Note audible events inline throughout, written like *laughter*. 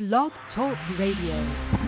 Blog Talk Radio.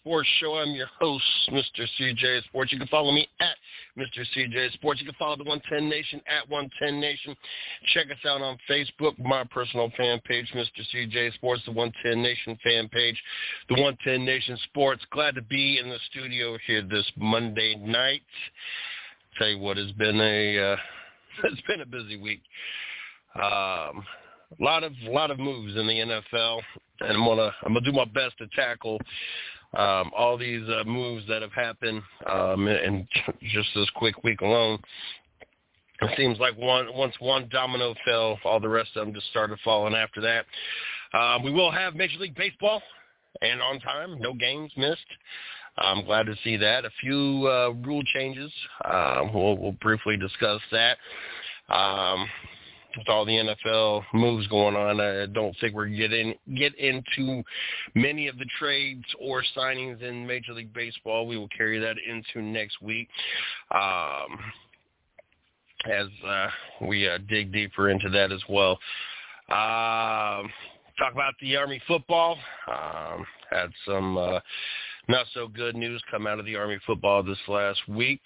Sports Show. I'm your host, Mr. CJ Sports. You can follow me at Mr. CJ Sports. You can follow the 110 Nation at 110 Nation. Check us out on Facebook, my personal fan page, Mr. CJ Sports, the 110 Nation fan page, the 110 Nation Sports. Glad to be in the studio here this Monday night. Tell you what, it's been a uh, *laughs* it's been a busy week. Um, a lot of lot of moves in the NFL, and I'm gonna I'm gonna do my best to tackle um, all these uh, moves that have happened um, in just this quick week alone. It seems like one once one domino fell, all the rest of them just started falling after that. Um, we will have Major League Baseball, and on time, no games missed. I'm glad to see that. A few uh, rule changes. Uh, we'll, we'll briefly discuss that. Um, with all the NFL moves going on, I don't think we're getting get into many of the trades or signings in Major League Baseball. We will carry that into next week. Um, as uh, we uh, dig deeper into that as well. Um, talk about the Army football. Um, had some uh, not so good news come out of the Army football this last week,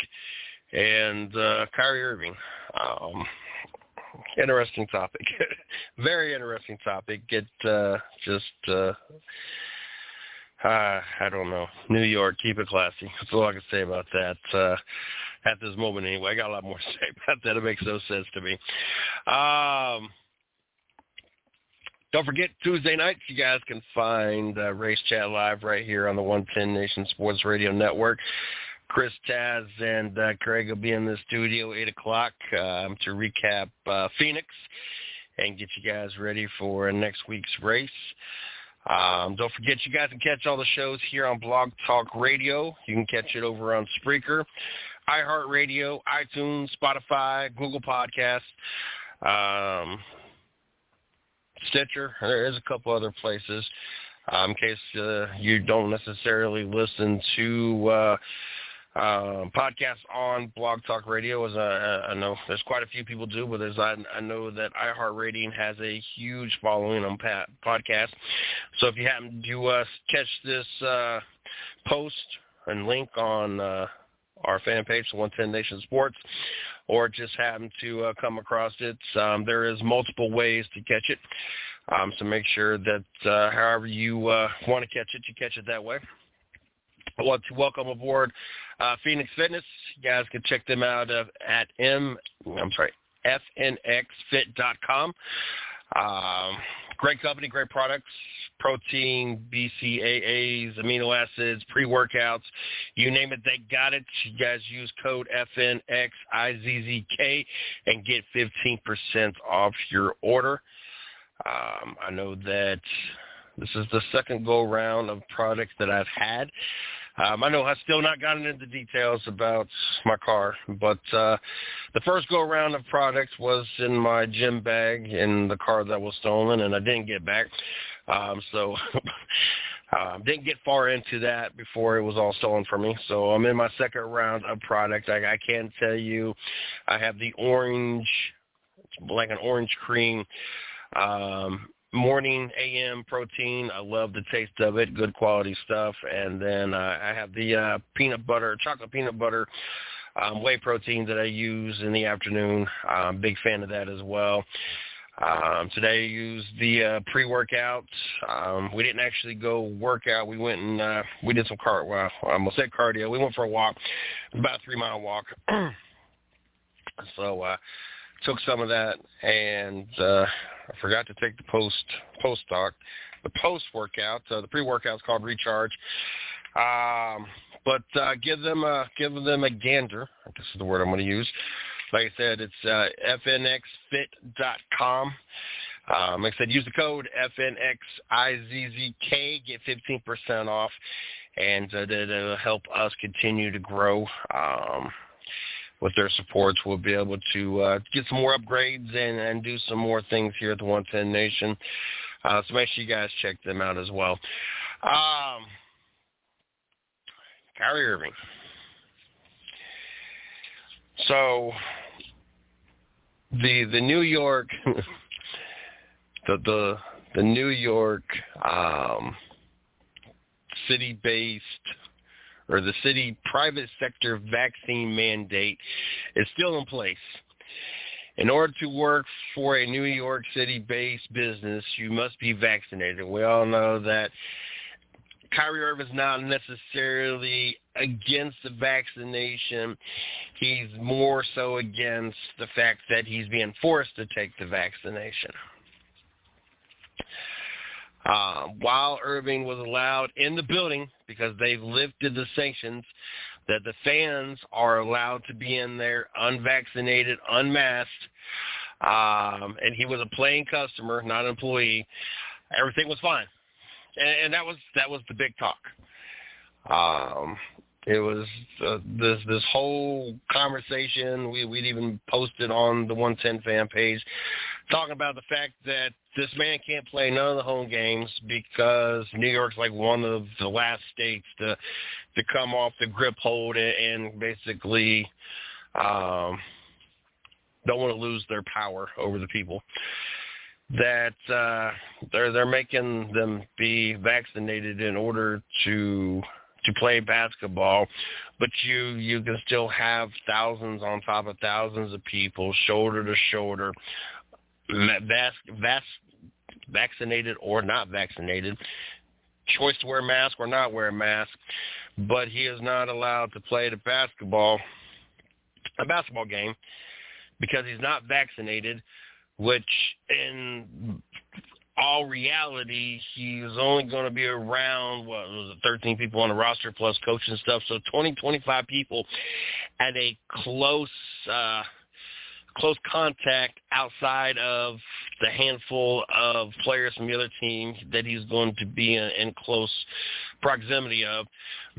and uh, Kyrie Irving. Um, interesting topic. *laughs* Very interesting topic. It uh, just uh, uh, I don't know. New York, keep it classy. That's all I can say about that. Uh, at this moment, anyway, I got a lot more *laughs* to say about that. It makes no sense to me. Um, don't forget Tuesday nights. You guys can find uh, Race Chat live right here on the 110 Nation Sports Radio Network. Chris Taz and uh, Craig will be in the studio 8 o'clock um, to recap uh, Phoenix and get you guys ready for next week's race. Um, don't forget, you guys can catch all the shows here on Blog Talk Radio. You can catch it over on Spreaker, iHeartRadio, iTunes, Spotify, Google Podcasts, um, Stitcher. There's a couple other places. Um, in case uh, you don't necessarily listen to uh, um, podcasts on Blog Talk Radio. As I, I know there's quite a few people do, but there's I, I know that iHeartRadio has a huge following on podcasts. So if you happen to uh, catch this uh, post and link on uh, our fan page, the 110 Nation Sports, or just happen to uh, come across it, um, there is multiple ways to catch it. Um, so make sure that uh, however you uh, want to catch it, you catch it that way. I want to welcome aboard uh, Phoenix Fitness. You guys can check them out uh, at m. I'm sorry, fnxfit.com. Um, great company, great products, protein, BCAAs, amino acids, pre-workouts, you name it, they got it. You guys use code FNXIZZK and get 15% off your order. Um, I know that this is the second go round of products that I've had. Um, I know I've still not gotten into details about my car, but uh, the first go around of products was in my gym bag in the car that was stolen, and I didn't get back. Um, so *laughs* um, didn't get far into that before it was all stolen from me. So I'm in my second round of product. I, I can tell you, I have the orange, like an orange cream um, morning AM protein. I love the taste of it. Good quality stuff. And then uh, I have the uh, peanut butter, chocolate peanut butter um, whey protein that I use in the afternoon. I'm a big fan of that as well. Um, today I used the uh, pre-workout. Um, we didn't actually go work out. We went and uh, we did some car. Well, I almost said cardio. We went for a walk, about a three-mile walk. *clears throat* so uh, took some of that, and uh, I forgot to take the post post stock, the post workout. Uh, the pre-workout is called Recharge. Um, but uh, give them a give them a gander. This is the word I'm going to use. Like I said, it's uh, fnxfit.com. Um, like I said, use the code FNXIZZK, get 15% off, and uh, that'll help us continue to grow. Um, with their supports, we'll be able to uh, get some more upgrades and, and do some more things here at the 110 Nation. Uh, so make sure you guys check them out as well. Um, Kyrie Irving. So the the New York *laughs* the the the New York um, city based or the city private sector vaccine mandate is still in place. In order to work for a New York City based business, you must be vaccinated. We all know that Kyrie Irving is not necessarily against the vaccination. He's more so against the fact that he's being forced to take the vaccination. Uh, while Irving was allowed in the building because they've lifted the sanctions, that the fans are allowed to be in there unvaccinated, unmasked, um, and he was a paying customer, not an employee. Everything was fine and, and that was that was the big talk. Um, it was uh, this this whole conversation. We we'd even posted on the 110 fan page, talking about the fact that this man can't play none of the home games because New York's like one of the last states to to come off the grip hold and, and basically um, don't want to lose their power over the people that uh, they're they're making them be vaccinated in order to to play basketball, but you you can still have thousands on top of thousands of people, shoulder to shoulder, vas, vas, vaccinated or not vaccinated, choice to wear a mask or not wear a mask, but he is not allowed to play the basketball a basketball game because he's not vaccinated which in all reality, he's only going to be around, what was it, 13 people on the roster plus coach and stuff. So 20, 25 people at a close, uh, close contact outside of the handful of players from the other team that he's going to be in, in close proximity of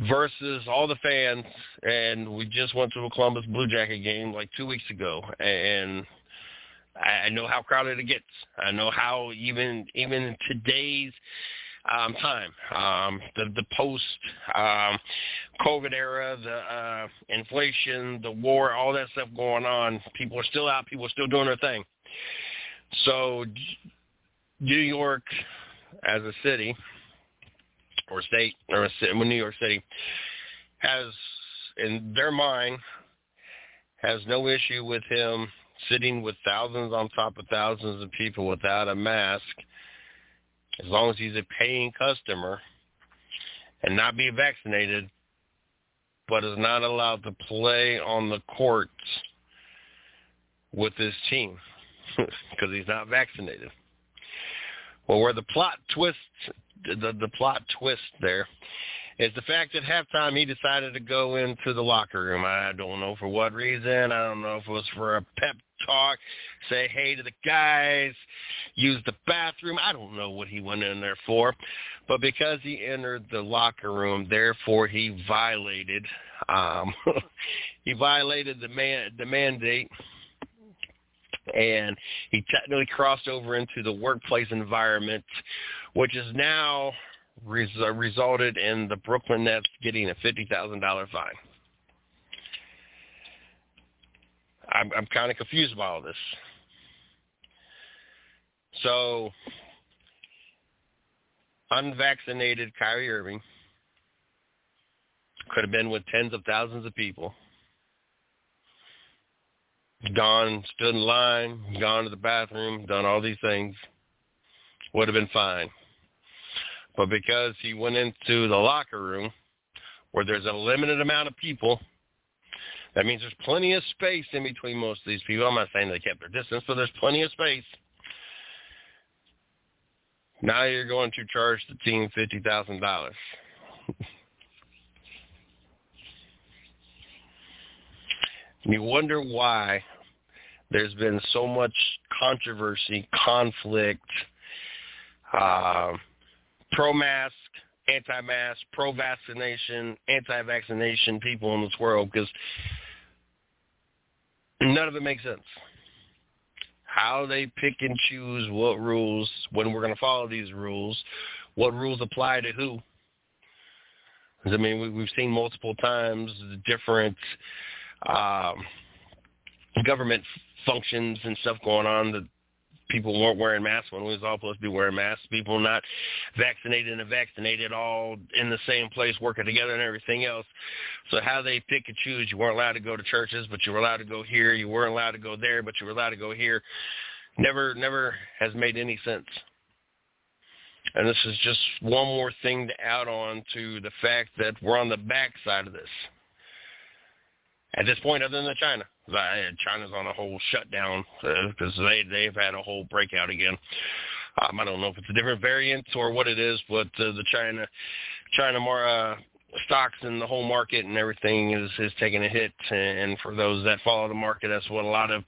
versus all the fans. And we just went to a Columbus Blue Jacket game like two weeks ago and – I know how crowded it gets. I know how even even in today's um, time, um, the the post um, COVID era, the uh, inflation, the war, all that stuff going on. People are still out. People are still doing their thing. So, New York, as a city or state or a city, New York City, has in their mind has no issue with him sitting with thousands on top of thousands of people without a mask, as long as he's a paying customer and not be vaccinated, but is not allowed to play on the courts with his team *laughs* because he's not vaccinated. Well, where the plot twists, the, the plot twist there is the fact that halftime he decided to go into the locker room. I don't know for what reason. I don't know if it was for a pep talk, say hey to the guys, use the bathroom. I don't know what he went in there for. But because he entered the locker room, therefore he violated um *laughs* he violated the man the mandate and he technically crossed over into the workplace environment, which is now res- resulted in the Brooklyn Nets getting a fifty thousand dollar fine. I'm, I'm kind of confused by all this. So, unvaccinated Kyrie Irving could have been with tens of thousands of people. gone, stood in line, gone to the bathroom, done all these things, would have been fine. But because he went into the locker room where there's a limited amount of people, that means there's plenty of space in between most of these people. I'm not saying they kept their distance, but there's plenty of space. Now you're going to charge the team fifty thousand dollars. *laughs* you wonder why there's been so much controversy, conflict, uh, pro-mask, anti-mask, pro-vaccination, anti-vaccination people in this world because none of it makes sense. How they pick and choose what rules, when we're going to follow these rules, what rules apply to who. I mean, we've seen multiple times different um, government functions and stuff going on that people weren't wearing masks when we was all supposed to be wearing masks. People not vaccinated and vaccinated all in the same place working together and everything else. So how they pick and choose, you weren't allowed to go to churches, but you were allowed to go here. You weren't allowed to go there, but you were allowed to go here. Never, never has made any sense. And this is just one more thing to add on to the fact that we're on the backside of this. At this point, other than China, China's on a whole shutdown because uh, they they've had a whole breakout again. Um, I don't know if it's a different variant or what it is, but uh, the China China more uh, stocks and the whole market and everything is is taking a hit. And for those that follow the market, that's what a lot of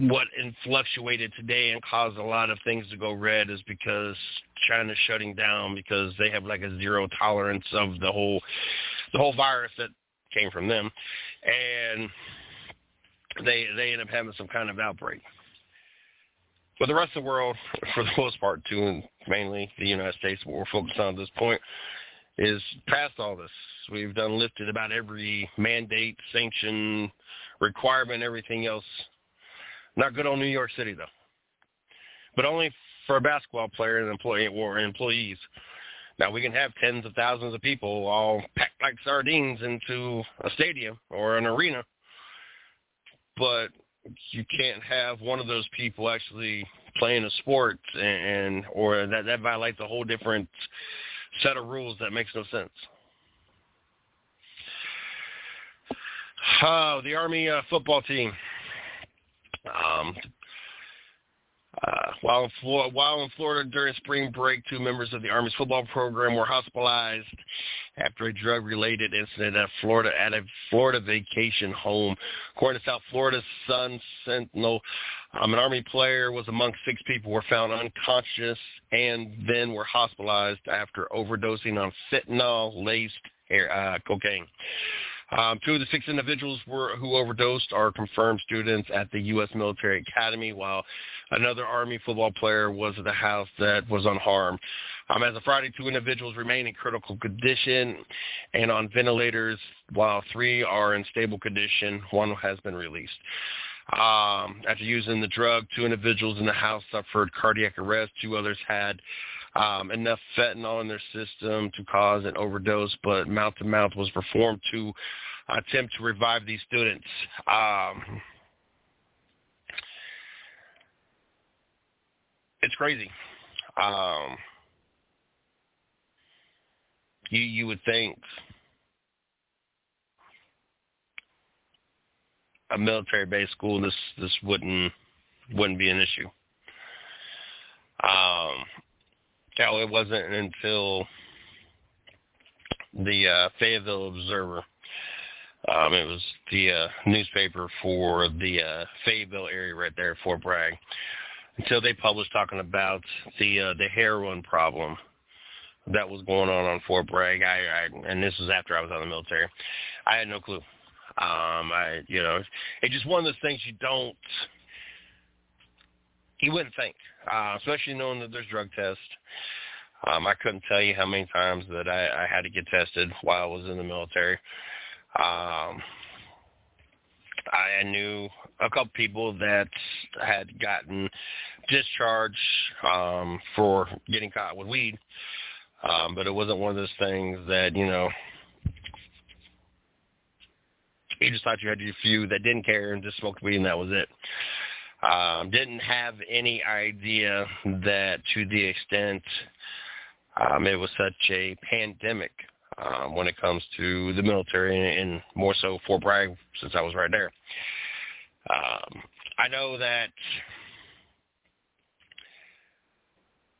what fluctuated today and caused a lot of things to go red is because China's shutting down because they have like a zero tolerance of the whole the whole virus that came from them, and they they end up having some kind of outbreak. But the rest of the world, *laughs* for the most part, too, and mainly the United States, what we're focused on at this point, is past all this. We've done lifted about every mandate, sanction, requirement, everything else. Not good on New York City though, but only for a basketball player and employee or employees. Now we can have tens of thousands of people all packed like sardines into a stadium or an arena, but you can't have one of those people actually playing a sport and, or that that violates a whole different set of rules that makes no sense. Oh, the Army uh, football team. Um, uh, while, in Florida, while in Florida during spring break, two members of the Army's football program were hospitalized after a drug-related incident at Florida at a Florida vacation home. According to South Florida Sun Sentinel, um, an Army player was among six people who were found unconscious and then were hospitalized after overdosing on fentanyl-laced uh, cocaine. Um, two of the six individuals were, who overdosed are confirmed students at the U.S. Military Academy, while another Army football player was at the house that was unharmed. Um, as of Friday, two individuals remain in critical condition and on ventilators, while three are in stable condition. One has been released. Um, after using the drug, two individuals in the house suffered cardiac arrest. Two others had um, enough fentanyl in their system to cause an overdose, but mouth-to-mouth was performed to attempt to revive these students. Um, it's crazy. Um, you you would think a military based school this this wouldn't wouldn't be an issue. Um, no, it wasn't until the uh, Fayetteville Observer. Um, it was the uh, newspaper for the uh, Fayetteville area right there, Fort Bragg. Until they published talking about the uh, the heroin problem that was going on on Fort Bragg. I, I and this was after I was out of the military. I had no clue. Um, I you know, it's just one of those things you don't you wouldn't think, uh, especially knowing that there's drug tests. Um, I couldn't tell you how many times that I, I had to get tested while I was in the military. Um, I knew a couple people that had gotten discharged um, for getting caught with weed, um, but it wasn't one of those things that you know You just thought you had a few that didn't care and just smoked weed and that was it. Um, didn't have any idea that to the extent um, it was such a pandemic um, when it comes to the military and more so Fort Bragg since I was right there. Um, I know that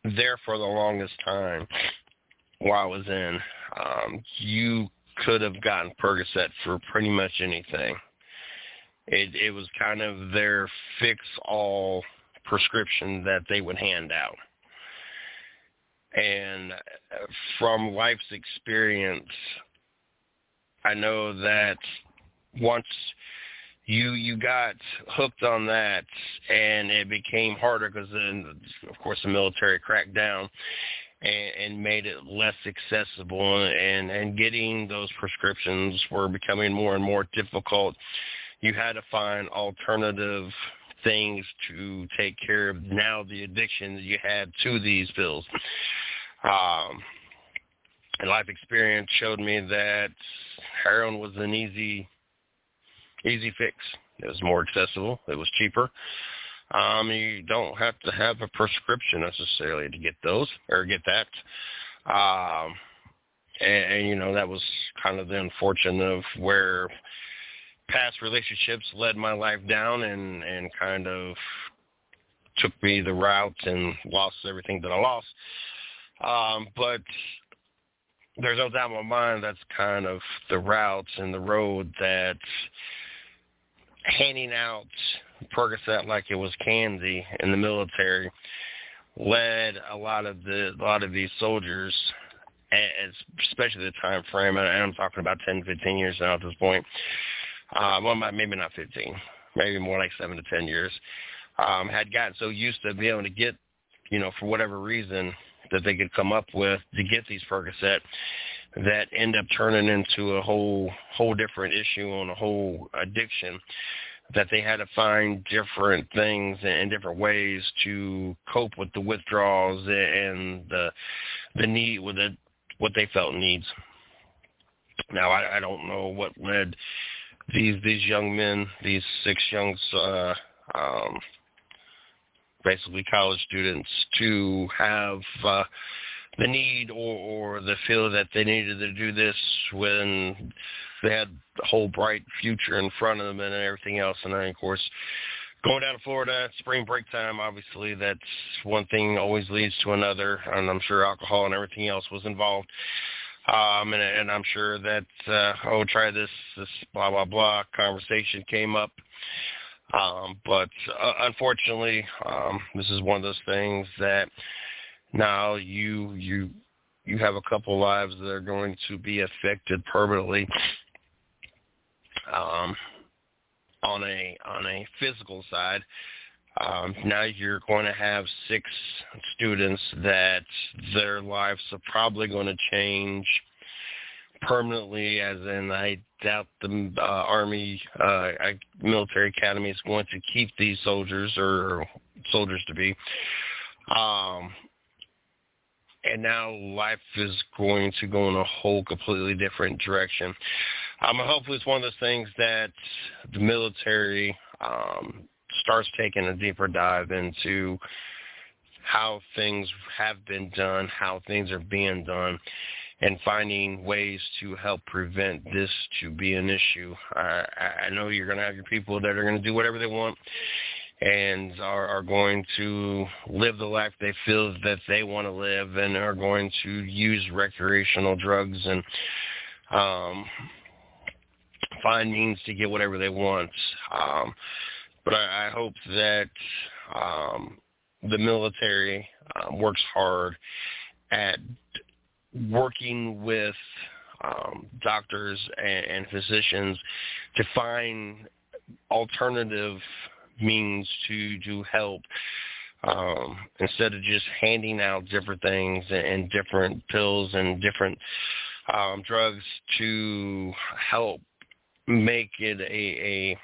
there for the longest time while I was in, um, you could have gotten Percocet for pretty much anything. It, it was kind of their fix-all prescription that they would hand out. And uh, from life's experience, I know that once you you got hooked on that and it became harder because then of course the military cracked down and, and made it less accessible and and getting those prescriptions were becoming more and more difficult you had to find alternative things to take care of now the addiction that you had to these pills um and life experience showed me that heroin was an easy easy fix. It was more accessible. It was cheaper. Um, you don't have to have a prescription necessarily to get those or get that. Um, and, and you know that was kind of the unfortunate of where past relationships led my life down and and kind of took me the route and lost everything that I lost. Um, but there's no doubt in my mind that's kind of the routes and the road that handing out Percocet like it was candy in the military led a lot of the a lot of these soldiers especially the time frame and I'm talking about 10 15 years now at this point uh well maybe not 15 maybe more like 7 to 10 years um had gotten so used to being able to get you know for whatever reason that they could come up with to get these Percocet that end up turning into a whole whole different issue on a whole addiction that they had to find different things and different ways to cope with the withdrawals and the the need with it what they felt needs. Now I, I don't know what led these these young men, these six young uh, um, basically college students, to have uh, the need or, or the feel that they needed to do this when they had a whole bright future in front of them and everything else. And then, of course, going down to Florida, spring break time, obviously that's one thing always leads to another. And I'm sure alcohol and everything else was involved. Um, and, and I'm sure that, uh, oh, try this, this blah, blah, blah conversation came up. Um, but uh, unfortunately, um, this is one of those things that now you you you have a couple lives that are going to be affected permanently um, on a on a physical side. Um, now you're going to have six students that their lives are probably going to change permanently, as in I doubt the uh, Army uh, military academy is going to keep these soldiers or soldiers to be. Um, and now life is going to go in a whole completely different direction. Um, hopefully it's one of those things that the military um, starts taking a deeper dive into how things have been done, how things are being done, and finding ways to help prevent this to be an issue. I, I know you're going to have your people that are going to do whatever they want and are, are going to live the life they feel that they want to live and are going to use recreational drugs and um, find means to get whatever they want. Um, but I, I hope that um, the military um, works hard at working with um, doctors and, and physicians to find alternative means to to help um, instead of just handing out different things and different pills and different um, drugs to help make it a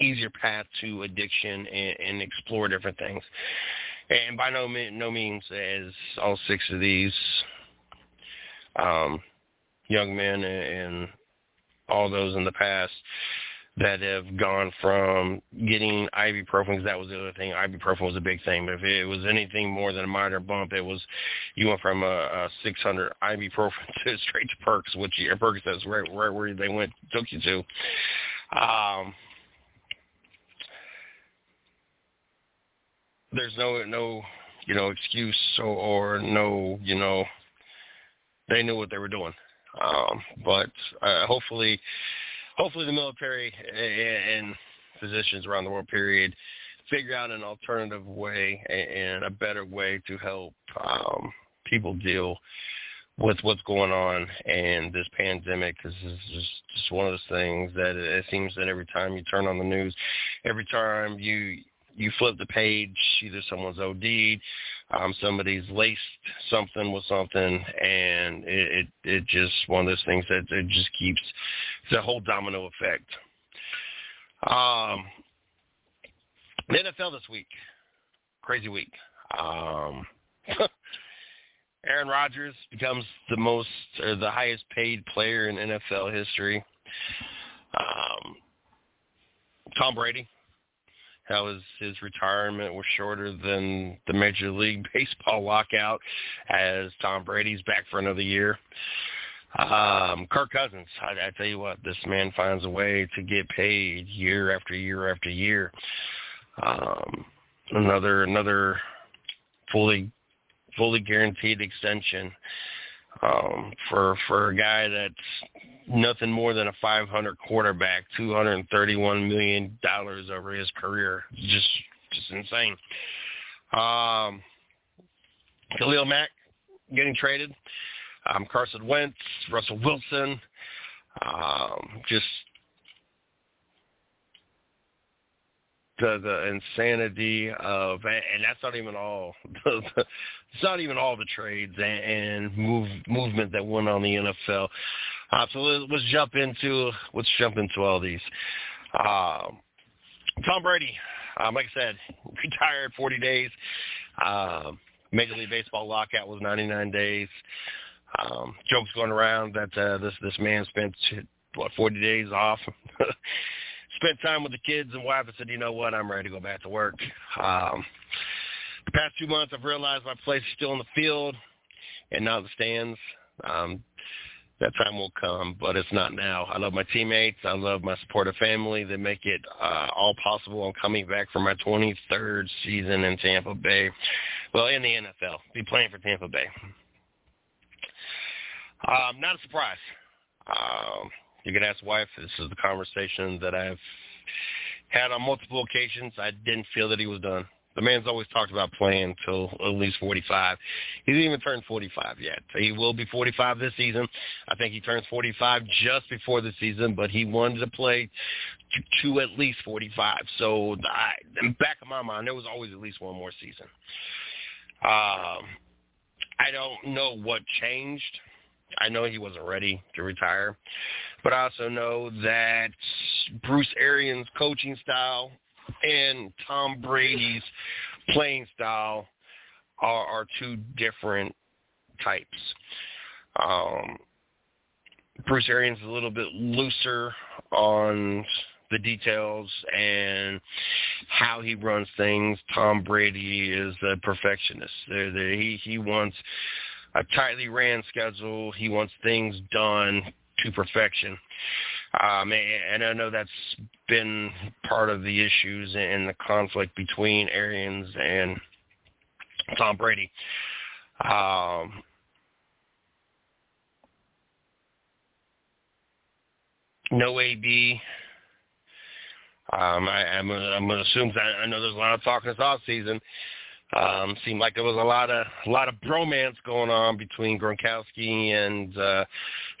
easier path to addiction and, and explore different things. And by no no means as all six of these um, young men and all those in the past that have gone from getting ibuprofen, because that was the other thing. Ibuprofen was a big thing, but if it was anything more than a minor bump, it was you went from a, a 600 ibuprofen *laughs* to straight to Perks, which Perks is right, right where they went took you to. Um, there's no no you know excuse or, or no you know they knew what they were doing. Um, but uh, hopefully hopefully the military and physicians around the world period figure out an alternative way and a better way to help um, people deal with what's going on and this pandemic This is just, just one of those things that it seems that every time you turn on the news, every time you you flip the page, either someone's OD'd, um, somebody's laced something with something, and it, it it just one of those things that it just keeps a whole domino effect. Um, the NFL this week, crazy week. Um, *laughs* Aaron Rodgers becomes the most or the highest paid player in NFL history. Um, Tom Brady how his his retirement was shorter than the Major League *laughs* Baseball lockout, as Tom Brady's back for another year. Um, Kirk Cousins, I, I tell you what, this man finds a way to get paid year after year after year. Um, another another fully fully guaranteed extension um, for for a guy that's nothing more than a 500 quarterback, 231 million dollars over his career, just just insane. Um, Khalil Mack getting traded, um, Carson Wentz, Russell Wilson, um, just the the insanity of and that's not even all. *laughs* The, it's not even all the trades and, and move movement that went on the NFL. Uh, so let's, jump into let's jump into all these. Um, Tom Brady, um, like I said, *laughs* retired 40 days. Um, Major League Baseball lockout was 99 days. Um, jokes going around that uh, this this man spent what 40 days off *laughs* spent time with the kids and wife and said, you know what, I'm ready to go back to work. Um, the past two months, I've realized my place is still in the field and not the stands. Um, that time will come, but it's not now. I love my teammates. I love my supportive family. They make it uh, all possible. I'm coming back for my 23rd season in Tampa Bay. Well, in the NFL, be playing for Tampa Bay. Um, not a surprise. Um, you can ask wife. This is the conversation that I've had on multiple occasions. I didn't feel that he was done. The man's always talked about playing until at least 45. He didn't even turn 45 yet. He will be 45 this season. I think he turns 45 just before the season, but he wanted to play to, to at least 45. So I, in the back of my mind, there was always at least one more season. Um, I don't know what changed. I know he wasn't ready to retire. But I also know that Bruce Arians' coaching style and Tom Brady's playing style are, are two different types. Um, Bruce Arians is a little bit looser on the details and how he runs things. Tom Brady is a perfectionist. They're, they're, he he wants a tightly ran schedule. He wants things done to perfection. Um, and I know that's been part of the issues and the conflict between Arians and Tom Brady. Um, no AB. Um, I, I'm, I'm going to assume that I know there's a lot of talk this off season um, seemed like there was a lot of a lot of bromance going on between Gronkowski and uh,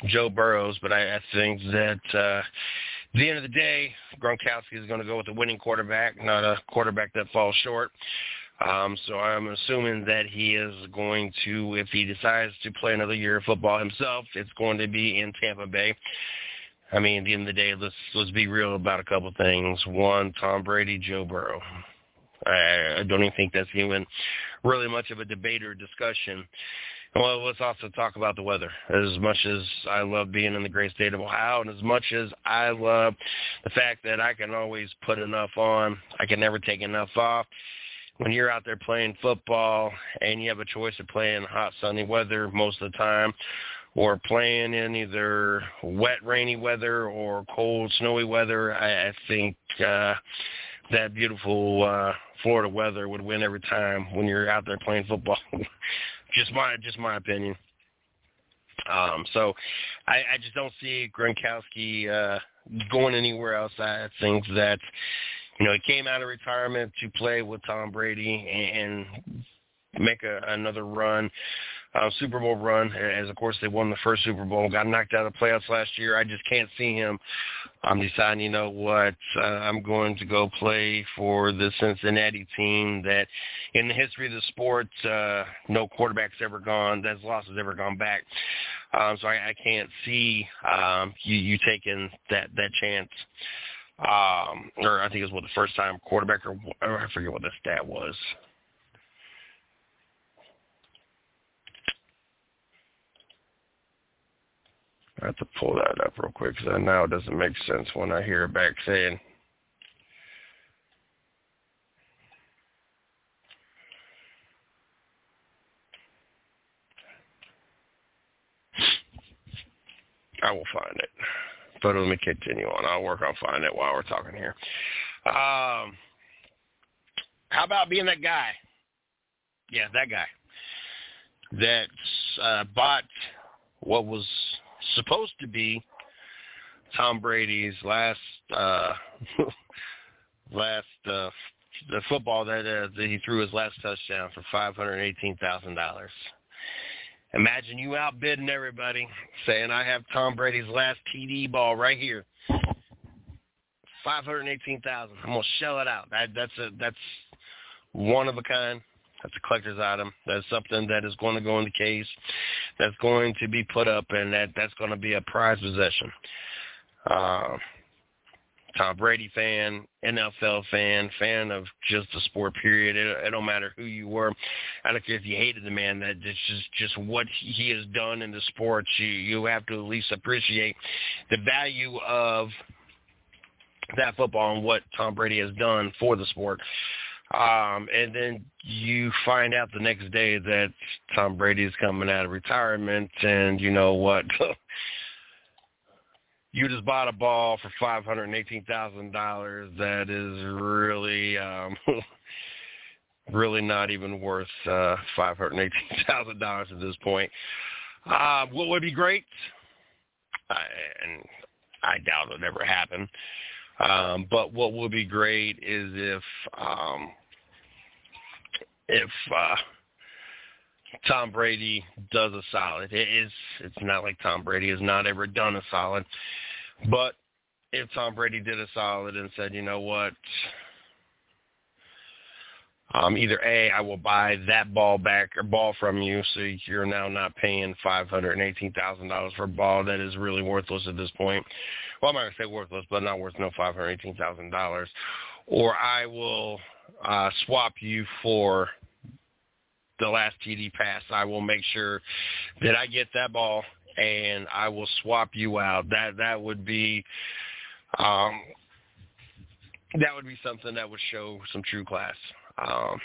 Joe Burrows, but I, I think that uh, at the end of the day, Gronkowski is going to go with a winning quarterback, not a quarterback that falls short. Um, so I'm assuming that he is going to, if he decides to play another year of football himself, it's going to be in Tampa Bay. I mean, at the end of the day, let's let's be real about a couple things. One, Tom Brady, Joe Burrow. I, I don't even think that's even really much of a debate or discussion. Well, let's also talk about the weather. As much as I love being in the great state of Ohio, and as much as I love the fact that I can always put enough on, I can never take enough off. When you're out there playing football and you have a choice of playing hot, sunny weather most of the time, or playing in either wet, rainy weather or cold, snowy weather, I, I think uh, that beautiful uh, Florida weather would win every time when you're out there playing football. *laughs* just my just my opinion. Um, so I, I just don't see Gronkowski uh, going anywhere else. I think that you know he came out of retirement to play with Tom Brady and, and make a, another run uh, Super Bowl run, as of course they won the first Super Bowl, got knocked out of the playoffs last year. I just can't see him. I'm deciding, you know what, uh, I'm going to go play for the Cincinnati team that, in the history of the sport, uh, no quarterback's ever gone, that's loss has ever gone back. Um, so I, I can't see um, you, you taking that that chance. Um, or I think it was what the first time quarterback, or, or I forget what the stat was. I have to pull that up real quick because I know it doesn't make sense when I hear it back saying. I will find it. But let me continue on. I'll work on finding it while we're talking here. Um, how about being that guy? Yeah, that guy that uh, bought what was supposed to be Tom Brady's last uh *laughs* last uh the football that uh, that he threw his last touchdown for five hundred eighteen thousand dollars. Imagine you outbidding everybody, saying I have Tom Brady's last TD ball right here, five hundred eighteen thousand. I'm gonna shell it out. That, that's a that's one of a kind. That's a collector's item. That's something that is going to go in the case. That's going to be put up, and that that's going to be a prized possession. Uh, Tom Brady fan, NFL fan, fan of just the sport. Period. It, it don't matter who you were. I don't care if you hated the man. That it's just just what he has done in the sports. You you have to at least appreciate the value of that football and what Tom Brady has done for the sport. Um, and then you find out the next day that Tom Brady is coming out of retirement, and you know what? *laughs* you just bought a ball for five hundred and eighteen thousand dollars. That is really, um, *laughs* really not even worth uh, five hundred eighteen thousand dollars at this point. Uh, what would be great, I, and I doubt it'll ever happen, um, but what would be great is if um, if uh, Tom Brady does a solid. It is it's not like Tom Brady has not ever done a solid, but if Tom Brady did a solid and said, you know what, um, either A, I will buy that ball back or ball from you, so you're now not paying five hundred and eighteen thousand dollars for a ball that is really worthless at this point. Well, not gonna say worthless, but not worth no five hundred eighteen thousand dollars. Or I will uh, swap you for the last TD pass. I will make sure that I get that ball and I will swap you out. That that would be um, that would be something that would show some true class. Um,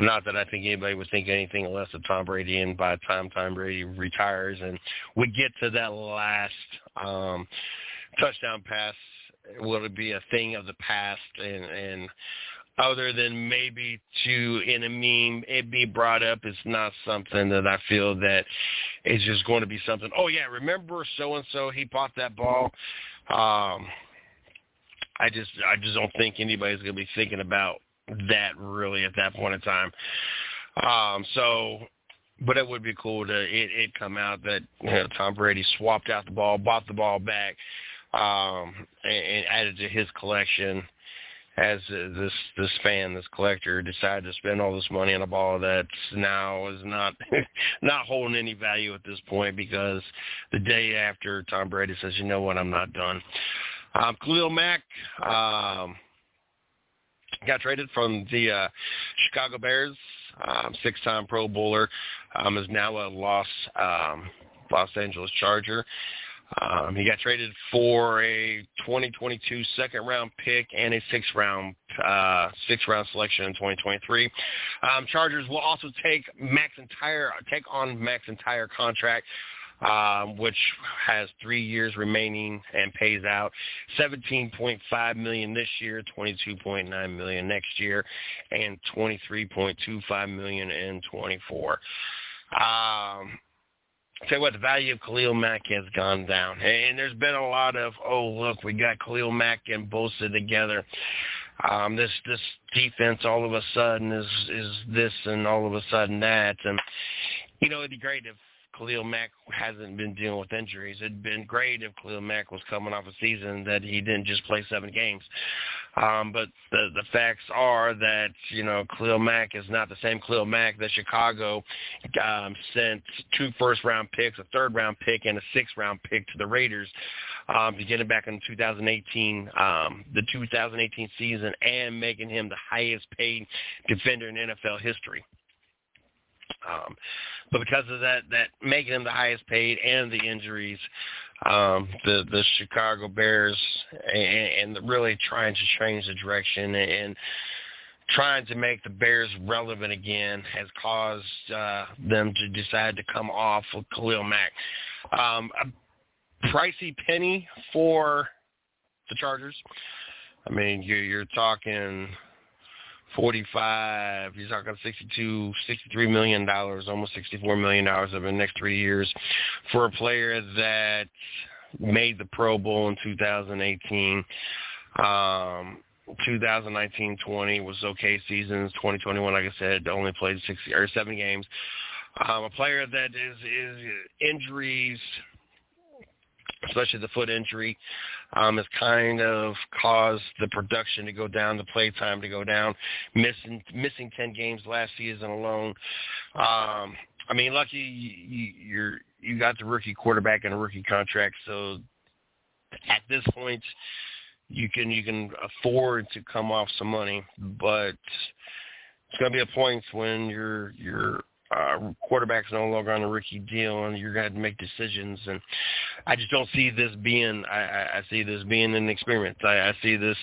not that I think anybody would think anything less of Tom Brady, and by the time Tom Brady retires and we get to that last um, touchdown pass, will it be a thing of the past? And, and other than maybe to in a meme it be brought up, it's not something that I feel that is just going to be something. Oh yeah, remember so and so he bought that ball. Um, I just I just don't think anybody's going to be thinking about that really at that point in time. Um, so, but it would be cool to it, it come out that you know, Tom Brady swapped out the ball, bought the ball back, um, and, and added to his collection. As this this fan, this collector, decided to spend all this money on a ball that now is not *laughs* not holding any value at this point because the day after Tom Brady says, "You know what? I'm not done." Um, Khalil Mack. Um, got traded from the uh, Chicago Bears, um, six-time Pro Bowler, um, is now a Los um, Los Angeles Charger. Um, he got traded for a 2022 second round pick and a six round uh, six round selection in 2023. Um, Chargers will also take Mack's entire take on Mack's entire contract. Um, which has three years remaining and pays out 17.5 million this year, 22.9 million next year, and 23.25 million in 24. Um, tell you what, the value of Khalil Mack has gone down. And there's been a lot of, oh, look, we got Khalil Mack and Bosa together. Um, this this defense all of a sudden is is this and all of a sudden that. And, you know, it'd be great if Khalil Mack hasn't been dealing with injuries. It'd been great if Khalil Mack was coming off a season that he didn't just play seven games. Um, but the the facts are that you know Khalil Mack is not the same Khalil Mack that Chicago um, sent two first round picks, a third round pick, and a sixth round pick to the Raiders um, to get him back in 2018, um, the 2018 season, and making him the highest paid defender in NFL history. Um, but because of that, that making him the highest paid and the injuries, um, the the Chicago Bears and, and really trying to change the direction and trying to make the Bears relevant again has caused uh, them to decide to come off with Khalil Mack. Um, a pricey penny for the Chargers. I mean, you're, you're talking 45, you're talking 62, 63 million dollars, almost 64 million dollars over the next three years for a player that made the Pro Bowl in 2018. Um, 2019-20 was okay seasons. 2021, like I said, only played six or seven games. Um, a player that is is injuries especially the foot injury, um, has kind of caused the production to go down, the play time to go down. Missing missing ten games last season alone. Um, I mean, lucky you, you're you got the rookie quarterback and a rookie contract, so at this point you can you can afford to come off some money, but it's going to be a point when you're you're uh, quarterback's no longer on a rookie deal, and you're going to to make decisions. And I just don't see this being. I, I, I see this being an experiment. I, I see this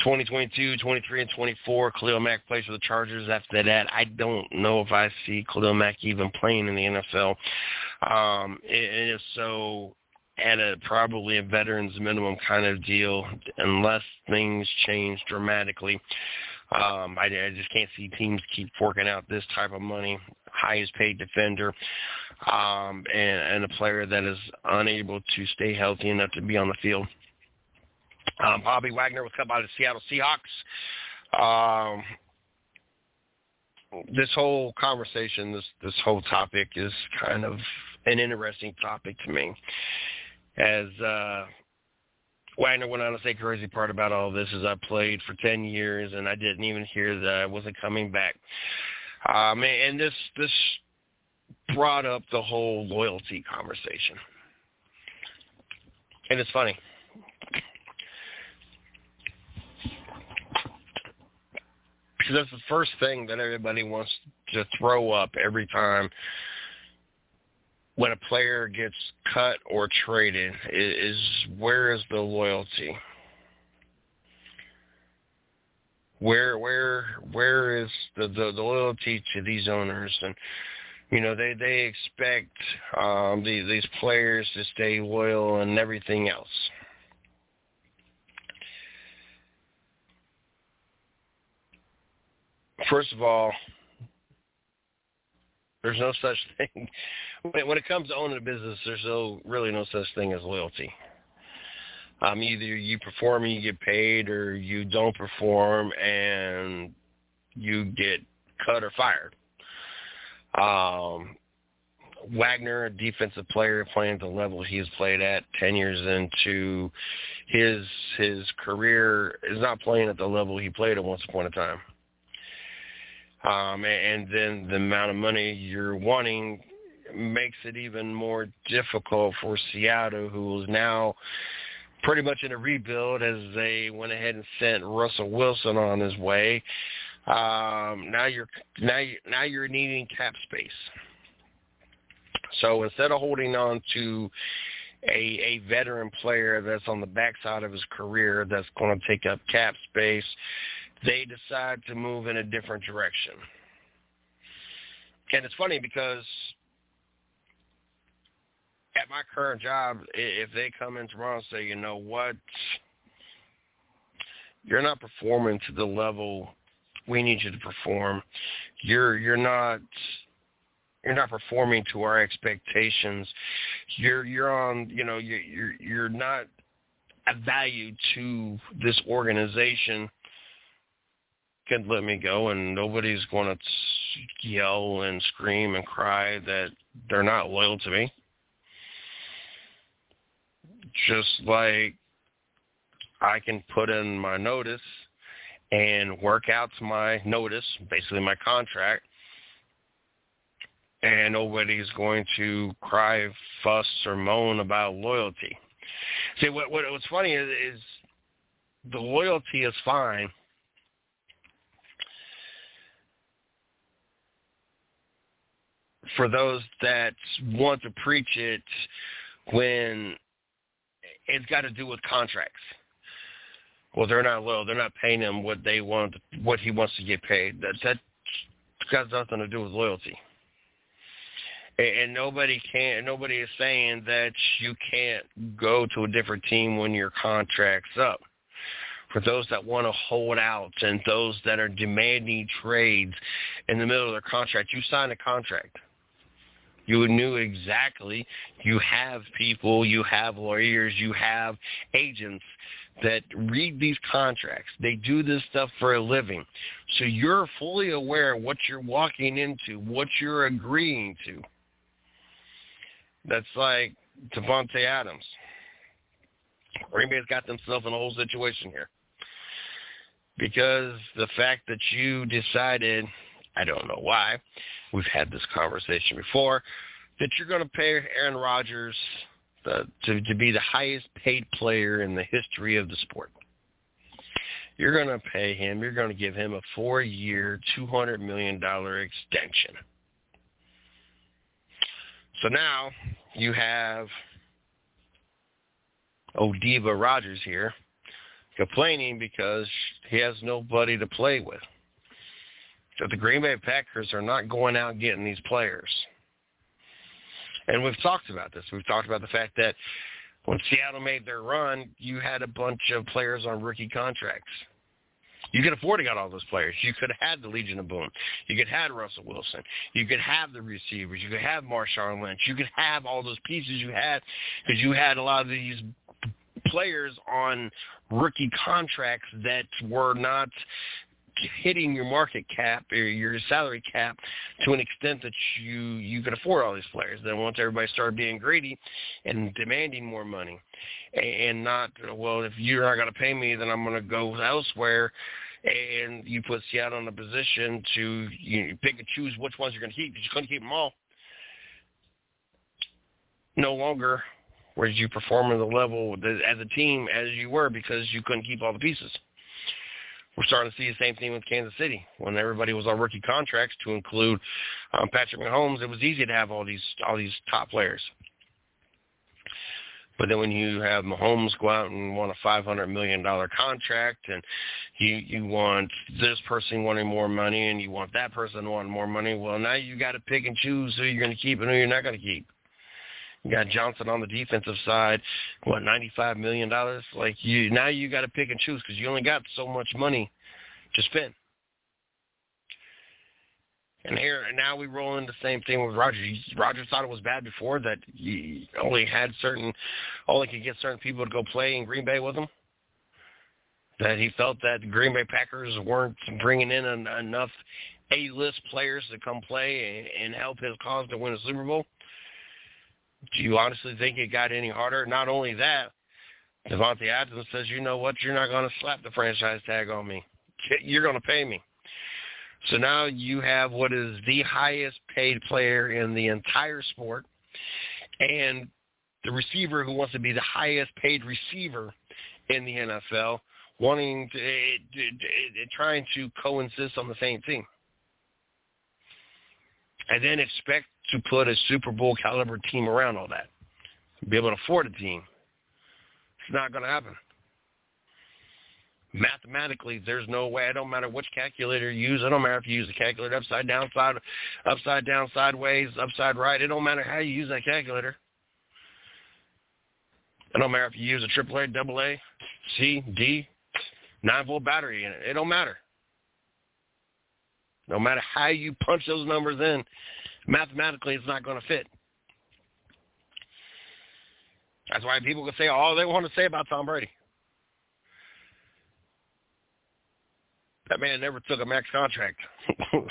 2022, 23, and 24. Khalil Mack plays for the Chargers. After that, I don't know if I see Khalil Mack even playing in the NFL. Um, and if so, at a probably a veterans minimum kind of deal, unless things change dramatically. Um, I, I just can't see teams keep forking out this type of money. Highest paid defender, um, and, and a player that is unable to stay healthy enough to be on the field. Um, Bobby Wagner was cut by the Seattle Seahawks. Um, this whole conversation, this this whole topic is kind of an interesting topic to me, as uh, Wagner went on to say crazy part about all this is I played for 10 years and I didn't even hear that I wasn't coming back. Um, and this this brought up the whole loyalty conversation. And it's funny. Because that's the first thing that everybody wants to throw up every time when a player gets cut or traded is, where is the loyalty? Where where where is the, the, the loyalty to these owners and you know they they expect um, these these players to stay loyal and everything else. First of all, there's no such *laughs* thing when it comes to owning a business. There's no really no such thing as loyalty. Um, either you perform and you get paid, or you don't perform and you get cut or fired. Um, Wagner, a defensive player playing at the level he's played at, ten years into his his career, is not playing at the level he played at once upon a time um, and then the amount of money you're wanting makes it even more difficult for Seattle, who is now pretty much in a rebuild as they went ahead and sent Russell Wilson on his way. Um, now you're now you, now you're needing cap space. So instead of holding on to a a veteran player that's on the backside of his career that's going to take up cap space, they decide to move in a different direction. And it's funny because at my current job, if they come in tomorrow and say, you know what, you're not performing to the level we need you to perform, you're you're not you're not performing to our expectations. You're you're on you know you're you're, you're not a value to this organization. Can let me go, and nobody's going to yell and scream and cry that they're not loyal to me just like I can put in my notice and work out my notice, basically my contract, and nobody's going to cry, fuss, or moan about loyalty. See, what, what what's funny is, is the loyalty is fine. For those that want to preach it when it's got to do with contracts. Well, they're not loyal. They're not paying him what they want, what he wants to get paid. That that has got nothing to do with loyalty. And, and nobody can. Nobody is saying that you can't go to a different team when your contract's up. For those that want to hold out and those that are demanding trades in the middle of their contract, you sign a contract. You knew exactly. You have people, you have lawyers, you have agents that read these contracts. They do this stuff for a living. So you're fully aware of what you're walking into, what you're agreeing to. That's like Davante Adams. Green Bay's got themselves in a whole situation here. Because the fact that you decided, I don't know why, we've had this conversation before, that you're going to pay Aaron Rodgers the, to, to be the highest paid player in the history of the sport. You're going to pay him, you're going to give him a four-year, $200 million extension. So now you have Odiva Rodgers here complaining because he has nobody to play with. So the Green Bay Packers are not going out getting these players. And we've talked about this. We've talked about the fact that when Seattle made their run, you had a bunch of players on rookie contracts. You could afford to get all those players. You could have had the Legion of Boom. You could have Russell Wilson. You could have the receivers. You could have Marshawn Lynch. You could have all those pieces you had because you had a lot of these players on rookie contracts that were not hitting your market cap or your salary cap to an extent that you you could afford all these players. Then once everybody started being greedy and demanding more money, and not well, if you're not going to pay me, then I'm going to go elsewhere. And you put Seattle in a position to you know, pick and choose which ones you're going to keep because you couldn't keep them all. No longer were you performing the level as a team as you were because you couldn't keep all the pieces. We're starting to see the same thing with Kansas City. When everybody was on rookie contracts, to include um, Patrick Mahomes, it was easy to have all these all these top players. But then when you have Mahomes go out and want a five hundred million dollar contract, and you you want this person wanting more money, and you want that person wanting more money, well now you got to pick and choose who you're going to keep and who you're not going to keep. You got Johnson on the defensive side, what ninety five million dollars? Like you now you got to pick and choose because you only got so much money to spend. And here now we roll into the same thing with Rodgers. Rodgers thought it was bad before that he only had certain, only could get certain people to go play in Green Bay with him. That he felt that the Green Bay Packers weren't bringing in an, enough A-list players to come play and, and help his cause to win a Super Bowl do you honestly think it got any harder? Not only that, Davante Adams says, you know what, you're not going to slap the franchise tag on me. *laughs* You're going to pay me. So now you have what is the highest paid player in the entire sport. And the receiver who wants to be the highest paid receiver in the NFL, wanting to, eh, it, trying to coincide on the same thing, and then expect to put a Super Bowl caliber team around all that, be able to afford a team. It's not going to happen. Mathematically, there's no way. It don't matter which calculator you use. It don't matter if you use the calculator upside down, side, upside down, sideways, upside right. It don't matter how you use that calculator. It don't matter if you use a AAA, double A, C, D, 9 volt battery in it. It don't matter. No matter how you punch those numbers in, mathematically it's not going to fit. That's why people can say all they want to say about Tom Brady. That man never took a max contract. *laughs*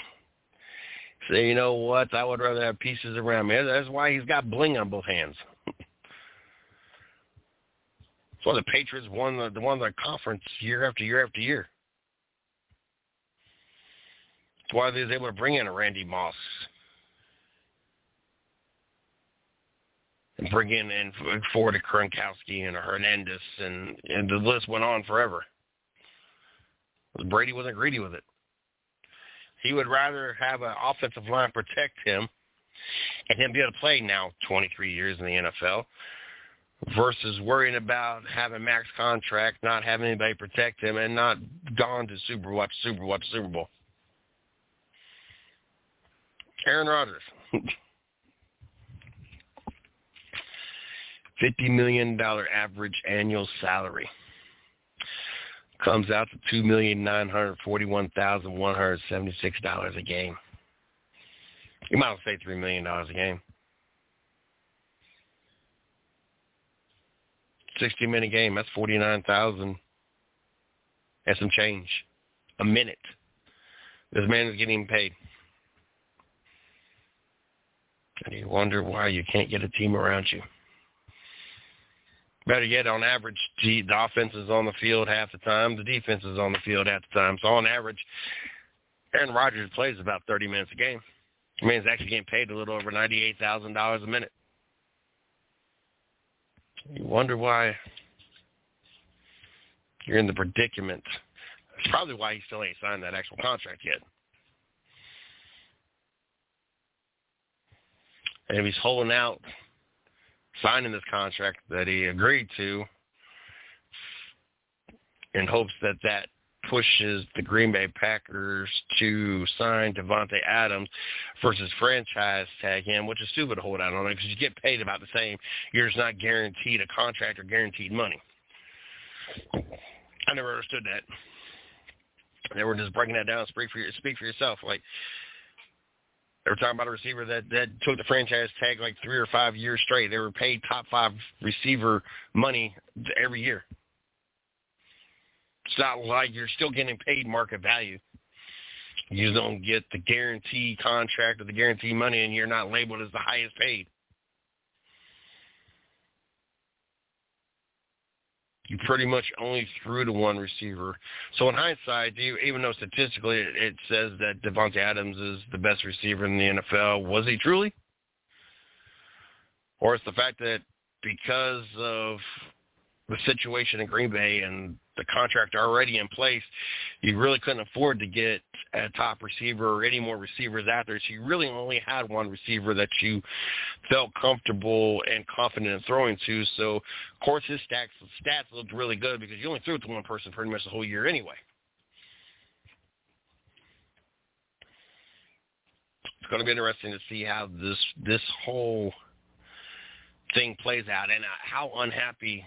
Say, you know what? I would rather have pieces around me. That's why he's got bling on both hands. *laughs* That's why the Patriots won the, won the conference year after year after year. That's why they was able to bring in a Randy Moss and bring in and Ford Gronkowski and Hernandez and and the list went on forever. Brady wasn't greedy with it. He would rather have an offensive line protect him and him be able to play now 23 years in the NFL versus worrying about having max contract, not having anybody protect him, and not gone to Super Watch, Super Watch, Super Bowl. Aaron Rodgers. *laughs* $50 million average annual salary comes out to two million nine hundred forty one thousand one hundred seventy six dollars a game. You might as well say three million dollars a game. Sixty minute game, that's forty nine thousand and some change. A minute. This man is getting paid. And you wonder why you can't get a team around you. Better yet, on average, the offense is on the field half the time. The defense is on the field half the time. So on average, Aaron Rodgers plays about 30 minutes a game. I mean, he's actually getting paid a little over $98,000 a minute. You wonder why you're in the predicament. That's probably why he still ain't signed that actual contract yet. And if he's holding out signing this contract that he agreed to in hopes that that pushes the Green Bay Packers to sign Davante Adams versus franchise tag him, which is stupid to hold out on it because you get paid about the same. You're just not guaranteed a contract or guaranteed money. I never understood that. They were just breaking that down. Speak for speak for yourself. Like they were talking about a receiver that that took the franchise tag like three or five years straight. They were paid top five receiver money every year. It's not like you're still getting paid market value. You don't get the guarantee contract or the guarantee money, and you're not labeled as the highest paid. You pretty much only threw to one receiver. So in hindsight, you, even though statistically it, says that Davante Adams is the best receiver in the NFL, was he truly? Or it's the fact that because of the situation in Green Bay and the contract already in place, you really couldn't afford to get a top receiver or any more receivers out there. So you really only had one receiver that you felt comfortable and confident in throwing to. So, of course, his stats, stats looked really good because you only threw it to one person pretty much the whole year anyway. It's going to be interesting to see how this this whole thing plays out and uh, how unhappy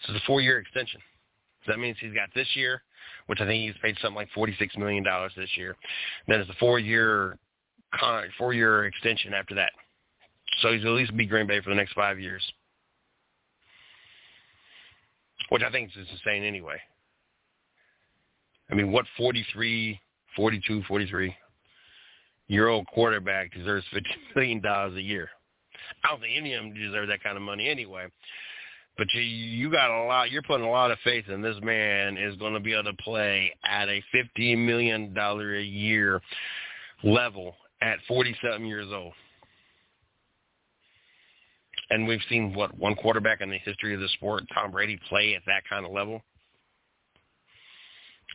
this is a four-year extension. So that means he's got this year, which I think he's paid something like forty-six million dollars this year. Then it's a four-year con- four-year extension after that. So he's at least be Green Bay for the next five years, which I think is insane anyway. I mean, what 43, 42, 43 year old quarterback deserves $50 million a year? I don't think any of them deserve that kind of money anyway but you you got a lot. You're putting a lot of faith in this man is going to be able to play at a fifty million dollar a year level at forty seven years old. And we've seen what one quarterback in the history of the sport, Tom Brady, play at that kind of level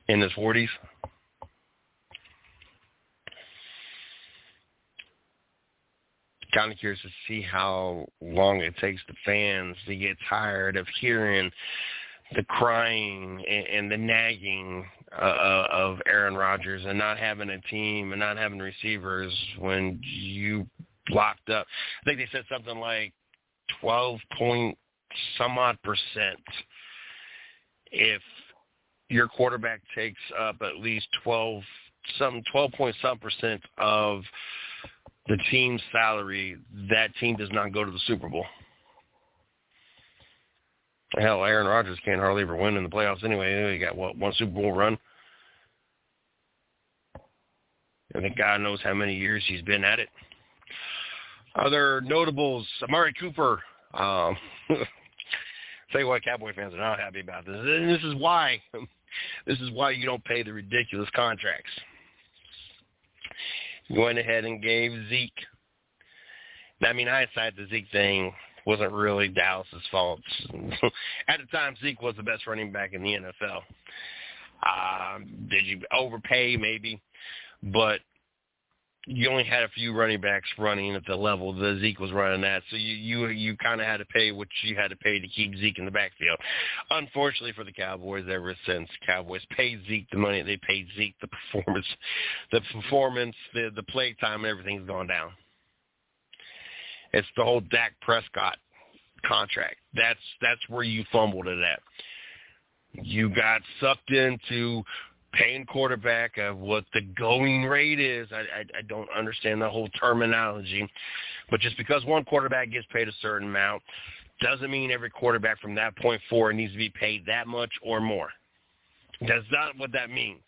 in his 40s. Kind of curious to see how long it takes the fans to get tired of hearing the crying and, and the nagging uh, uh, of Aaron Rodgers and not having a team and not having receivers when you blocked up. I think they said something like 12 point some odd percent if your quarterback takes up at least 12 some 12 point some percent of the team's salary, that team does not go to the Super Bowl. Hell, Aaron Rodgers can't hardly ever win in the playoffs anyway. He got what one Super Bowl run. I think God knows how many years he's been at it. Other notables, Amari Cooper. Um, *laughs* say what, Cowboy fans are not happy about this. And this is why. *laughs* This is why you don't pay the ridiculous contracts. Went ahead and gave Zeke. I mean, I hindsight, the Zeke thing wasn't really Dallas's fault. *laughs* At the time, Zeke was the best running back in the NFL. Uh, did you overpay? Maybe, but you only had a few running backs running at the level that Zeke was running at, so you you you kind of had to pay what you had to pay to keep Zeke in the backfield. Unfortunately for the Cowboys, ever since Cowboys paid Zeke the money, they paid Zeke the performance, the performance, the the play time, everything's gone down. It's the whole Dak Prescott contract. That's that's where you fumbled it at. You got sucked into paying quarterback of what the going rate is. I, I, I don't understand the whole terminology, but just because one quarterback gets paid a certain amount doesn't mean every quarterback from that point forward needs to be paid that much or more. That's not what that means.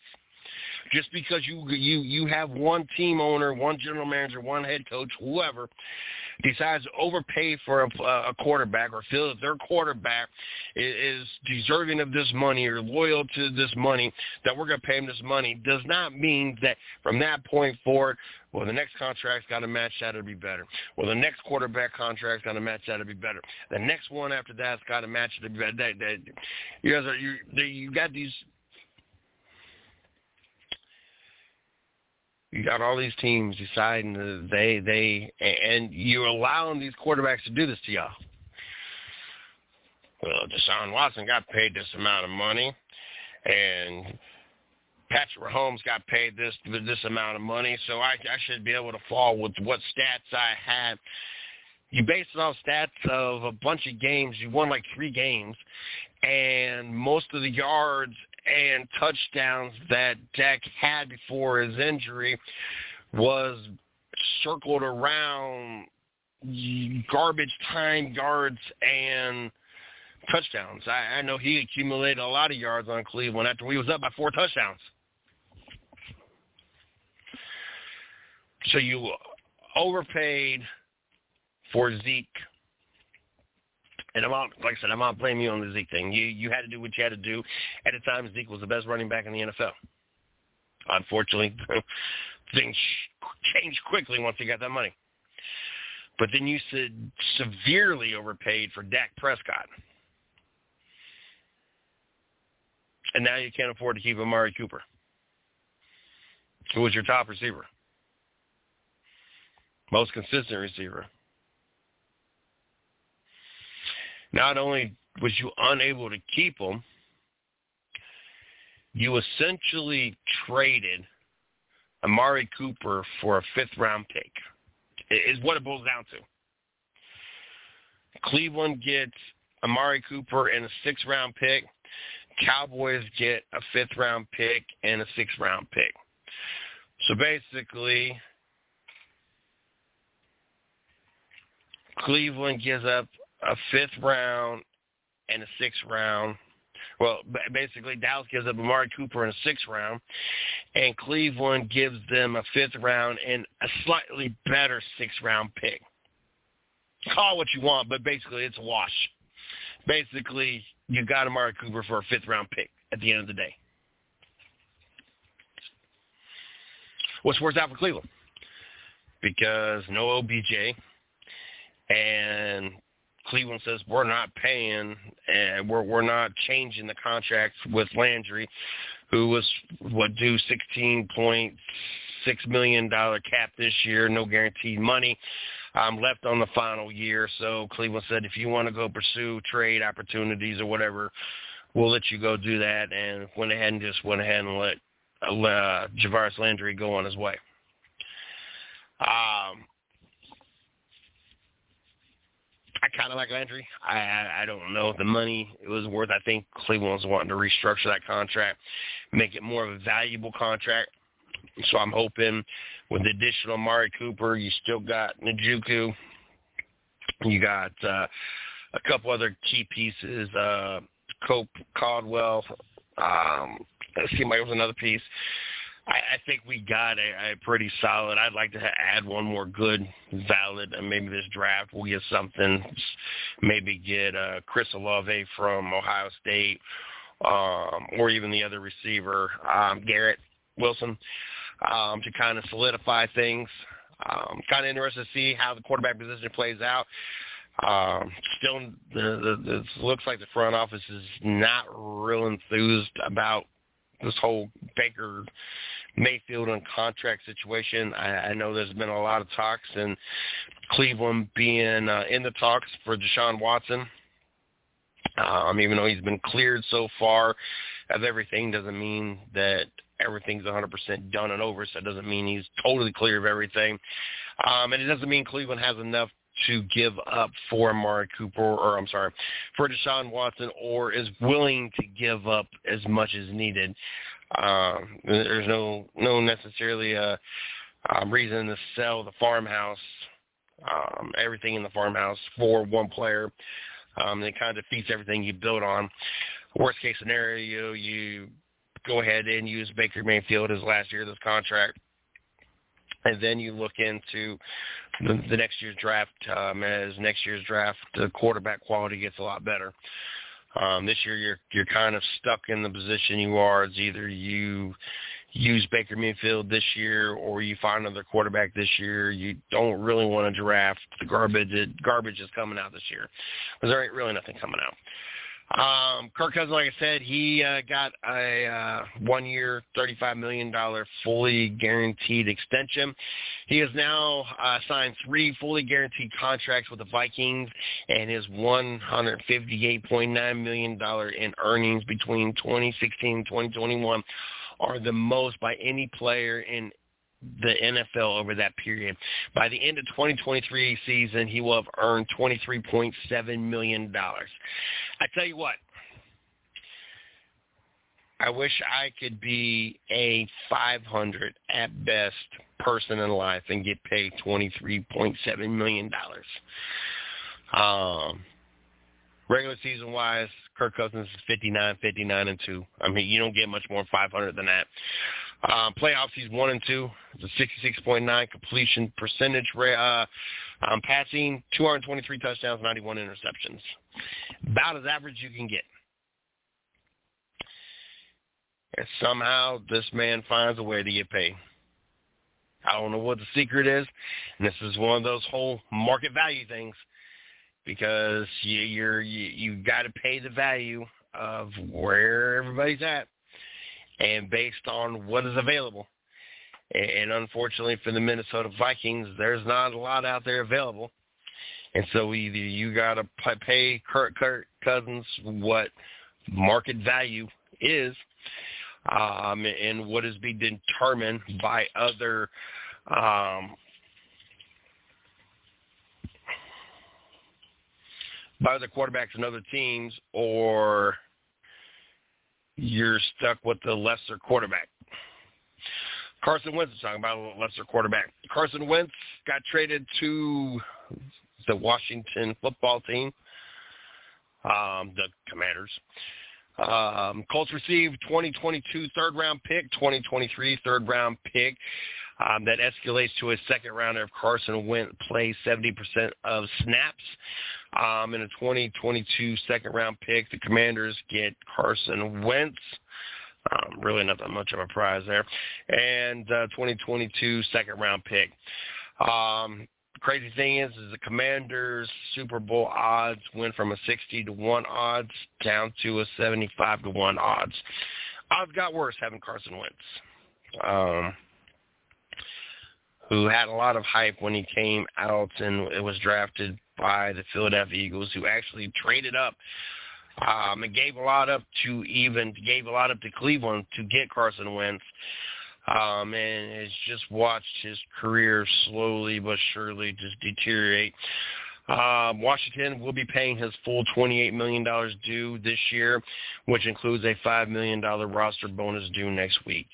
Just because you you you have one team owner, one general manager, one head coach, whoever decides to overpay for a, a quarterback or feel that their quarterback is, is deserving of this money or loyal to this money, that we're going to pay him this money, does not mean that from that point forward, well, the next contract's got to match that to be better. Well, the next quarterback contract's got to match that to be better. The next one after that's got to match it to be better. That, that, you guys are you you got these You got all these teams deciding they they and you're allowing these quarterbacks to do this to y'all. Well, Deshaun Watson got paid this amount of money, and Patrick Mahomes got paid this this amount of money, so I, I should be able to fall with what stats I had. You base it off stats of a bunch of games. You won like three games, and most of the yards and touchdowns that Dak had before his injury was circled around garbage time yards and touchdowns. I, I know he accumulated a lot of yards on Cleveland after he was up by four touchdowns. So you overpaid for Zeke and I'm not, like I said, I'm not blaming you on the Zeke thing. You you had to do what you had to do. At the time, Zeke was the best running back in the NFL. Unfortunately, *laughs* things changed quickly once he got that money. But then you said severely overpaid for Dak Prescott. And now you can't afford to keep Amari Cooper, who was your top receiver, most consistent receiver. Not only was you unable to keep them, you essentially traded Amari Cooper for a fifth round pick. Is what it boils down to. Cleveland gets Amari Cooper and a sixth round pick. Cowboys get a fifth round pick and a sixth round pick. So basically, Cleveland gives up a fifth round and a sixth round. Well, basically, Dallas gives up Amari Cooper in a sixth round, and Cleveland gives them a fifth round and a slightly better sixth round pick. Call what you want, but basically, it's a wash. Basically, you got Amari Cooper for a fifth round pick at the end of the day. What's worse out for Cleveland? Because no OBJ, and Cleveland says we're not paying and we're we're not changing the contract with Landry, who was what due sixteen point six million dollar cap this year, no guaranteed money. Um, left on the final year, so Cleveland said if you want to go pursue trade opportunities or whatever, we'll let you go do that, and went ahead and just went ahead and let uh, Jarvis Landry go on his way. Um, I kind of like Landry. I, I I don't know if the money it was worth. I think Cleveland was wanting to restructure that contract, make it more of a valuable contract. So I'm hoping with the additional Amari Cooper, you still got Njoku. You got uh, a couple other key pieces. Uh, Cope Caldwell. Um, it seemed like it was another piece. I, I think we got a, a pretty solid. I'd like to add one more good, valid, and maybe this draft we'll get something. Maybe get uh, Chris Olave from Ohio State, um, or even the other receiver, um, Garrett Wilson, um, to kind of solidify things. Um, kind of interested to see how the quarterback position plays out. Um, still, the, the, it looks like the front office is not real enthused about this whole Baker Mayfield and contract situation. I, I know there's been a lot of talks, and Cleveland being uh, in the talks for Deshaun Watson. Um, even though he's been cleared so far of everything, doesn't mean that everything's 100% done and over. So it doesn't mean he's totally clear of everything, um, and it doesn't mean Cleveland has enough to give up for Amari Cooper, or I'm sorry, for Deshaun Watson, or is willing to give up as much as needed. Um, there's no no necessarily a, a reason to sell the farmhouse, um, everything in the farmhouse for one player. Um, it kind of defeats everything you build on. Worst case scenario, you go ahead and use Baker Mayfield as last year of this contract and then you look into the, the next year's draft. Um, as next year's draft, the quarterback quality gets a lot better. Um, this year, you're you're kind of stuck in the position you are. It's either you use Baker Mayfield this year or you find another quarterback this year. You don't really want to draft the garbage. Garbage is coming out this year, because there ain't really nothing coming out. Um, Kirk Cousins, like I said, he uh, got a uh, one-year, $35 million fully guaranteed extension. He has now uh, signed three fully guaranteed contracts with the Vikings and his $158.9 million in earnings between 2016 and 2021 are the most by any player in the NFL over that period. By the end of 2023 season, he will have earned $23.7 million. I tell you what, I wish I could be a 500 at best person in life and get paid $23.7 million. Um, regular season wise, Kirk Cousins is 59, 59 and 2. I mean, you don't get much more 500 than that. Um, playoffs, he's one and two. It's a 66.9 completion percentage. Uh, um, passing, 223 touchdowns, 91 interceptions. About as average you can get. And somehow this man finds a way to get paid. I don't know what the secret is, and this is one of those whole market value things because you, you're you, you got to pay the value of where everybody's at and based on what is available. And unfortunately for the Minnesota Vikings, there's not a lot out there available. And so either you got to pay Kirk, Kirk Cousins what market value is, um, and what is being determined by other um, by other quarterbacks and other teams, or you're stuck with the lesser quarterback. Carson Wentz is talking about a lesser quarterback. Carson Wentz got traded to the Washington football team, um, the Commanders. Um, Colts received 2022 third round pick, 2023 third round pick. Um, that escalates to a second rounder if Carson Wentz plays 70% of snaps. Um, in a 2022 second round pick, the Commanders get Carson Wentz. Um, really not that much of a prize there. And uh, 2022 second round pick. Um, crazy thing is, is the Commanders' Super Bowl odds went from a 60 to 1 odds down to a 75 to 1 odds. Odds got worse having Carson Wentz, um, who had a lot of hype when he came out and it was drafted by the Philadelphia Eagles, who actually traded up um, and gave a lot up to even gave a lot up to Cleveland to get Carson Wentz um, and has just watched his career slowly but surely just deteriorate. Um, Washington will be paying his full $28 million due this year, which includes a $5 million roster bonus due next week.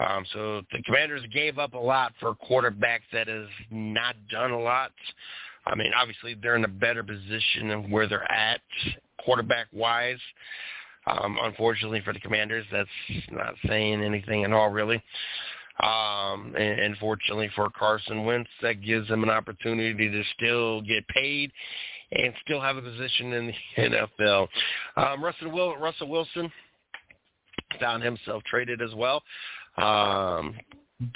Um, so the Commanders gave up a lot for a quarterback that has not done a lot. I mean, obviously they're in a better position of where they're at quarterback-wise. Um, unfortunately for the Commanders, that's not saying anything at all, really. Um, and, and fortunately for Carson Wentz, that gives him an opportunity to still get paid and still have a position in the *laughs* NFL. Um, Russell, Will, Russell Wilson found himself traded as well. Um,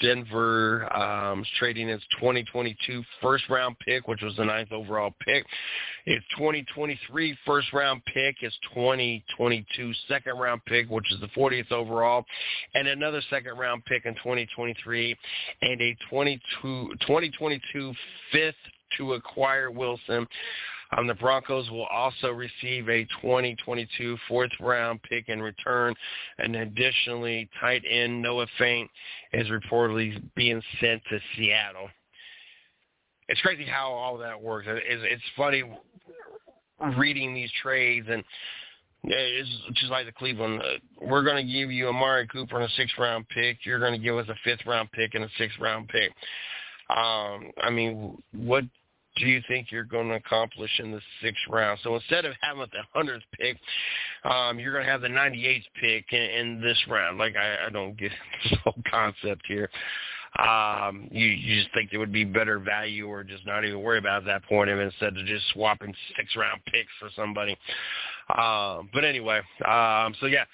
Denver um, is trading its 2022 first round pick, which was the ninth overall pick. Its 2023 first round pick is 2022 second round pick, which is the 40th overall, and another second round pick in 2023, and a 22, 2022 fifth to acquire Wilson. Um, the Broncos will also receive a 2022 fourth round pick in return. And additionally, tight end Noah Fant is reportedly being sent to Seattle. It's crazy how all that works. It's, it's funny reading these trades and it's just like the Cleveland. Uh, we're going to give you Amari Cooper and a sixth round pick. You're going to give us a fifth round pick and a sixth round pick. Um, I mean, what do you think you're going to accomplish in the sixth round? So instead of having the hundredth pick, um, you're going to have the 98th pick in, in this round. Like I, I don't get *laughs* this whole concept here. Um, you, you just think there would be better value, or just not even worry about that point of instead of just swapping six round picks for somebody. Um, but anyway, um, so yeah.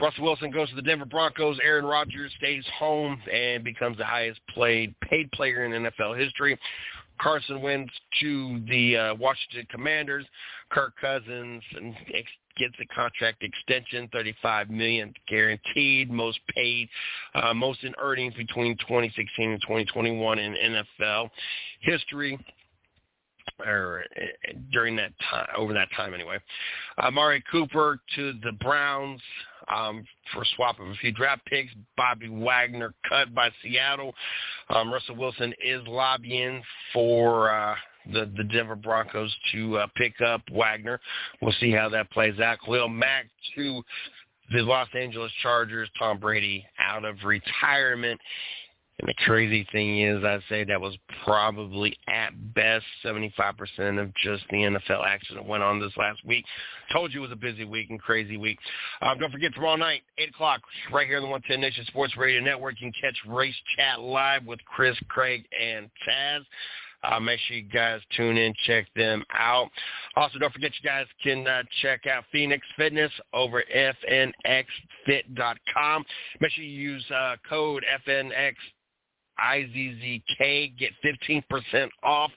Russell Wilson goes to the Denver Broncos. Aaron Rodgers stays home and becomes the highest played paid player in NFL history. Carson Wentz to the uh, Washington Commanders. Kirk Cousins and ex- gets a contract extension, thirty-five million guaranteed, most paid, uh, most in earnings between 2016 and 2021 in NFL history or uh, during that time, over that time anyway. Amari Cooper to the Browns um, for a swap of a few draft picks. Bobby Wagner cut by Seattle. Um, Russell Wilson is lobbying for uh, the the Denver Broncos to uh, pick up Wagner. We'll see how that plays out. Khalil Mack to the Los Angeles Chargers. Tom Brady out of retirement. And the crazy thing is, I'd say that was probably at best 75% of just the NFL action that went on this last week. Told you it was a busy week and crazy week. Um, don't forget tomorrow night, 8 o'clock, right here on the 110 Nation Sports Radio Network. You can catch Race Chat live with Chris, Craig, and Taz. Uh, make sure you guys tune in, check them out. Also, don't forget you guys can uh, check out Phoenix Fitness over fnxfit.com. Make sure you use uh, code FNX IZZK. Get 15% off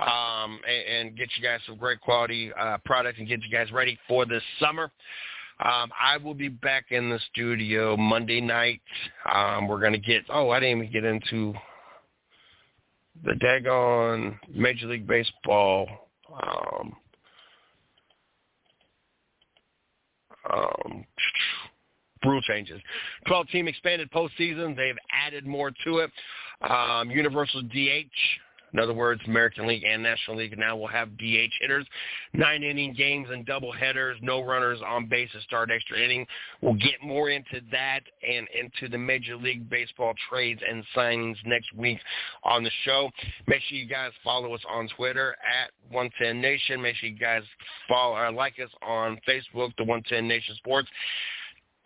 um, and, and, get you guys some great quality uh, products and get you guys ready for this summer. Um, I will be back in the studio Monday night. Um, we're going to get, oh, I didn't even get into the daggone Major League Baseball um, um, rule changes. 12-team expanded postseason. They've added more to it. Um, universal DH. In other words, American League and National League now will have DH hitters, nine inning games and double headers, no runners on base to start extra inning. We'll get more into that and into the Major League Baseball trades and signings next week on the show. Make sure you guys follow us on Twitter at 110 Nation. Make sure you guys follow or like us on Facebook, the 110 Nation Sports.